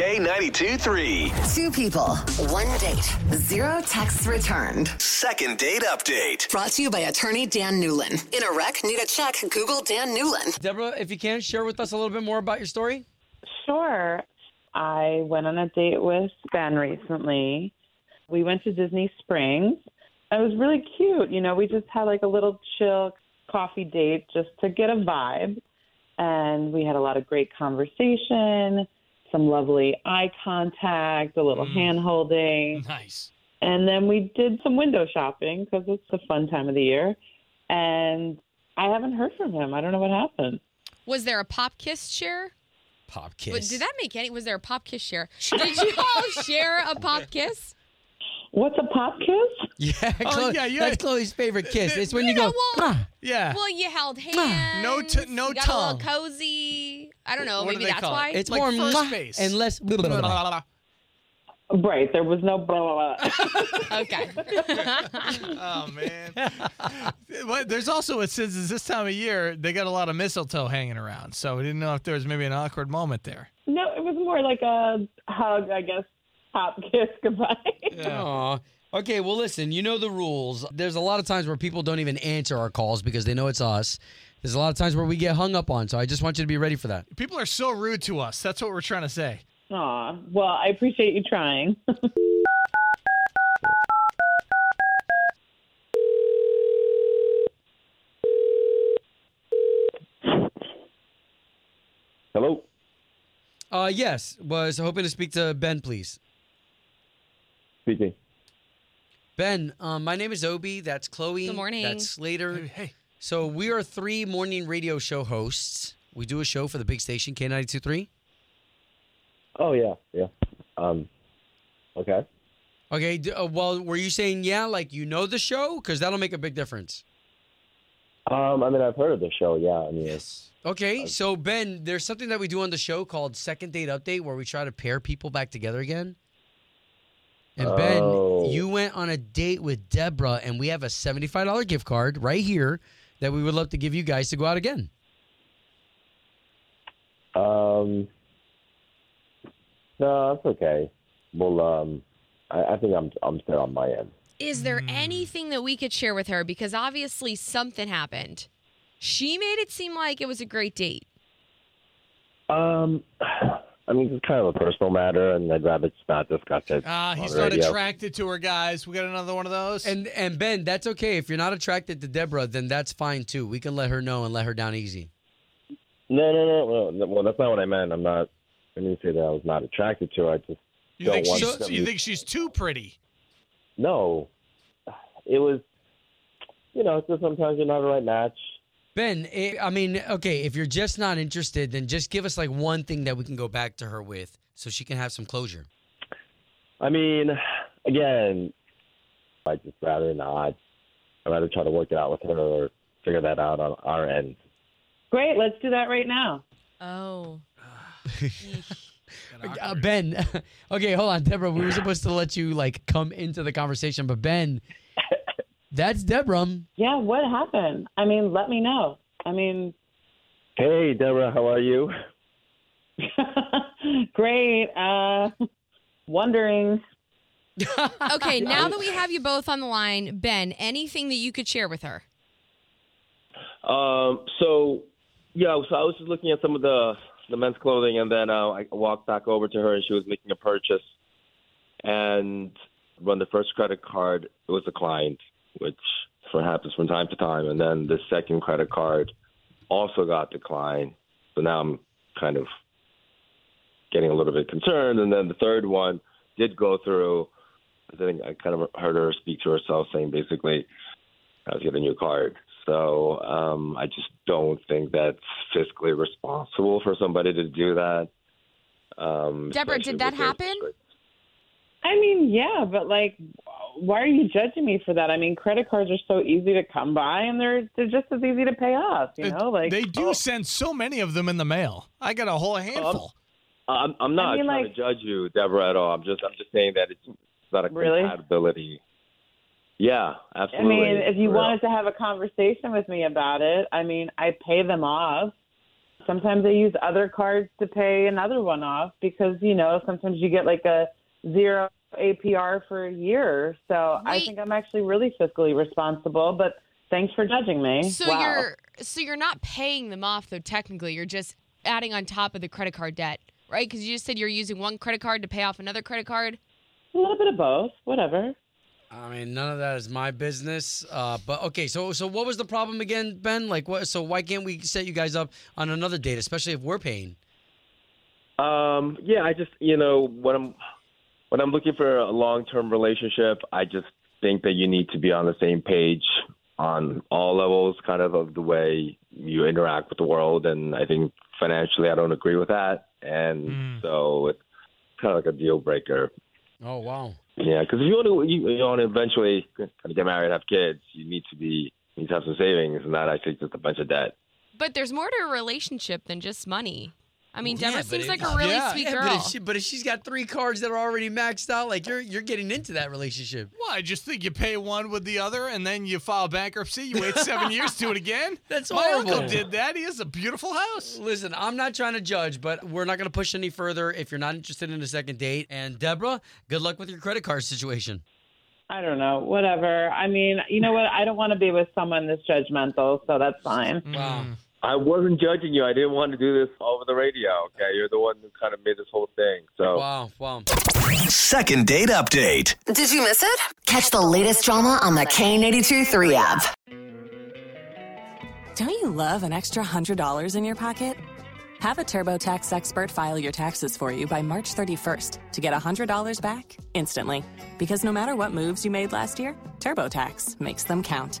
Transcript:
K92 3. Two people, one date, zero texts returned. Second date update. Brought to you by attorney Dan Newlin. In a wreck, need a check, Google Dan Newlin. Deborah, if you can, share with us a little bit more about your story. Sure. I went on a date with Ben recently. We went to Disney Springs. It was really cute. You know, we just had like a little chill coffee date just to get a vibe. And we had a lot of great conversation, some lovely eye contact, a little hand holding. Nice. And then we did some window shopping because it's a fun time of the year. And I haven't heard from him. I don't know what happened. Was there a pop kiss share? Pop But kiss. did that make any? Was there a pop kiss share? Did you all share a pop kiss? What's a pop kiss? Yeah, Oh, Chloe- yeah, yeah. that's Chloe's favorite kiss. It's when you, You go. well- "Ah." Yeah. Well, you held hands. No t- no you got tongue. A little cozy. I don't know. What maybe they that's call it? why. It's Like more first base. and less. blah, blah, blah, blah. Right. There was no blah, blah, blah. okay. oh man. Well, There's also it says it's this time of year they got a lot of mistletoe hanging around, so we didn't know if there was maybe an awkward moment there. no, it was more like a hug, I guess. Pop kiss goodbye. Aw. Okay, well, listen, you know the rules. There's a lot of times where people don't even answer our calls because they know it's us. There's a lot of times where we get hung up on, so I just want you to be ready for that. People are so rude to us. That's what we're trying to say. Aw. Well, I appreciate you trying. Hello. Uh, yes, was hoping to speak to Ben, please. Speaking. Ben, um, my name is Obi. That's Chloe. Good morning. That's Slater. Hey, hey. So we are three morning radio show hosts. We do a show for the big station K92.3. Oh yeah, yeah. Um. Okay. Okay, d- uh, well, were you saying yeah, like you know the show? Because that'll make a big difference. Um. I mean, I've heard of the show. Yeah. I mean, Yes. Okay, so Ben, there's something that we do on the show called Second Date Update where we try to pair people back together again. And Ben, Oh. you went on a date with Deborah, and we have a $75 gift card right here that we would love to give you guys to go out again. Um. No, that's okay. Well, um, I, I think I'm I'm still on my end. Is there anything that we could share with her? Because obviously something happened. She made it seem like it was a great date. Um. I mean, it's kind of a personal matter, and I'd rather just not discuss it. Ah, on he's the not radio. attracted to her, guys. We got another one of those. And and Ben, that's okay. If you're not attracted to Deborah, then that's fine too. We can let her know and let her down easy. No, no, no, no. Well, that's not what I meant. I'm not. I didn't say that I was not attracted to her. I just you don't think want she's them you to- think she's too pretty? No, it was. You know, just sometimes you're not the right match. Ben, eh, I mean, okay, if you're just not interested, then just give us like one thing that we can go back to her with so she can have some closure. I mean, again, I'd just rather not. I'd rather try to work it out with her or figure that out on our end. Great. Let's do that right now. Oh. Uh, ben, okay, hold on, Deborah. We were supposed to let you like come into the conversation, but Ben, that's Deborah. Yeah. What happened? I mean, let me know. I mean, Hey, Deborah, how are you? great. Uh, wondering. Okay, now that we have you both on the line, Ben, anything that you could share with her? Um, so yeah, so I was just looking at some of the the men's clothing, and then uh, I walked back over to her, and she was making a purchase, and when the first credit card it was declined, which happens from time to time, and then the second credit card also got declined. So now I'm kind of getting a little bit concerned, and then the third one did go through. I think I kind of heard her speak to herself, saying basically, "I was get a new card." So um, I just don't think that's fiscally responsible for somebody to do that. Um, Deborah, did that happen? I mean, yeah, but like, why are you judging me for that? I mean, credit cards are so easy to come by, and they're they're just as easy to pay off. You know, like they do oh, send so many of them in the mail. I got a whole um, handful. I'm, I'm not I mean, trying like- to judge you, Deborah, at all. I'm just I'm just saying that it's not a Really? compatibility. Yeah, absolutely. I mean, if you real. wanted to have a conversation with me about it, I mean, I pay them off. Sometimes I use other cards to pay another one off because you know sometimes you get like a zero APR for a year. So I think I'm actually really fiscally responsible. But thanks for judging me. So wow. you're so you're not paying them off though. Technically, you're just adding on top of the credit card debt, right? Because you just said you're using one credit card to pay off another credit card. a little bit of both. Whatever. I mean, none of that is my business. Uh, but okay, so so what was the problem again, Ben? Like what? So why can't we set you guys up on another date, especially if we're paying? Um, yeah, I just you know when I'm when I'm looking for a long term relationship, I just think that you need to be on the same page on all levels, kind of of the way you interact with the world. And I think financially, I don't agree with that, and Mm. so it's kind of like a deal breaker. Oh wow. Yeah, because if you want to you, you want to eventually kind of get married, have kids, you need to be you need to have some savings, and not actually just a bunch of debt. But there's more to a relationship than just money. I mean, Yeah, Deborah but seems like a really Yeah. sweet Yeah, girl. but if, she, but if she's got three cards that are already maxed out, like you're you're getting into that relationship. Well, I just think you pay one with the other, and then you file bankruptcy. You wait seven years to do it again. That's My uncle horrible. did that. He has a beautiful house. Listen, I'm not trying to judge, but we're not going to push any further if you're not interested in a second date. And Deborah, good luck with your credit card situation. I don't know. Whatever. I mean, you know what? I don't want to be with someone this judgmental, so that's fine. Wow. I wasn't judging you. I didn't want to do this over the radio. Okay, you're the one who kind of made this whole thing. So Wow. Wow. Second date update. Did you miss it? Catch the latest drama on the K82 3 app. Don't you love an extra $100 in your pocket? Have a TurboTax expert file your taxes for you by March 31st to get $100 back instantly. Because no matter what moves you made last year, TurboTax makes them count.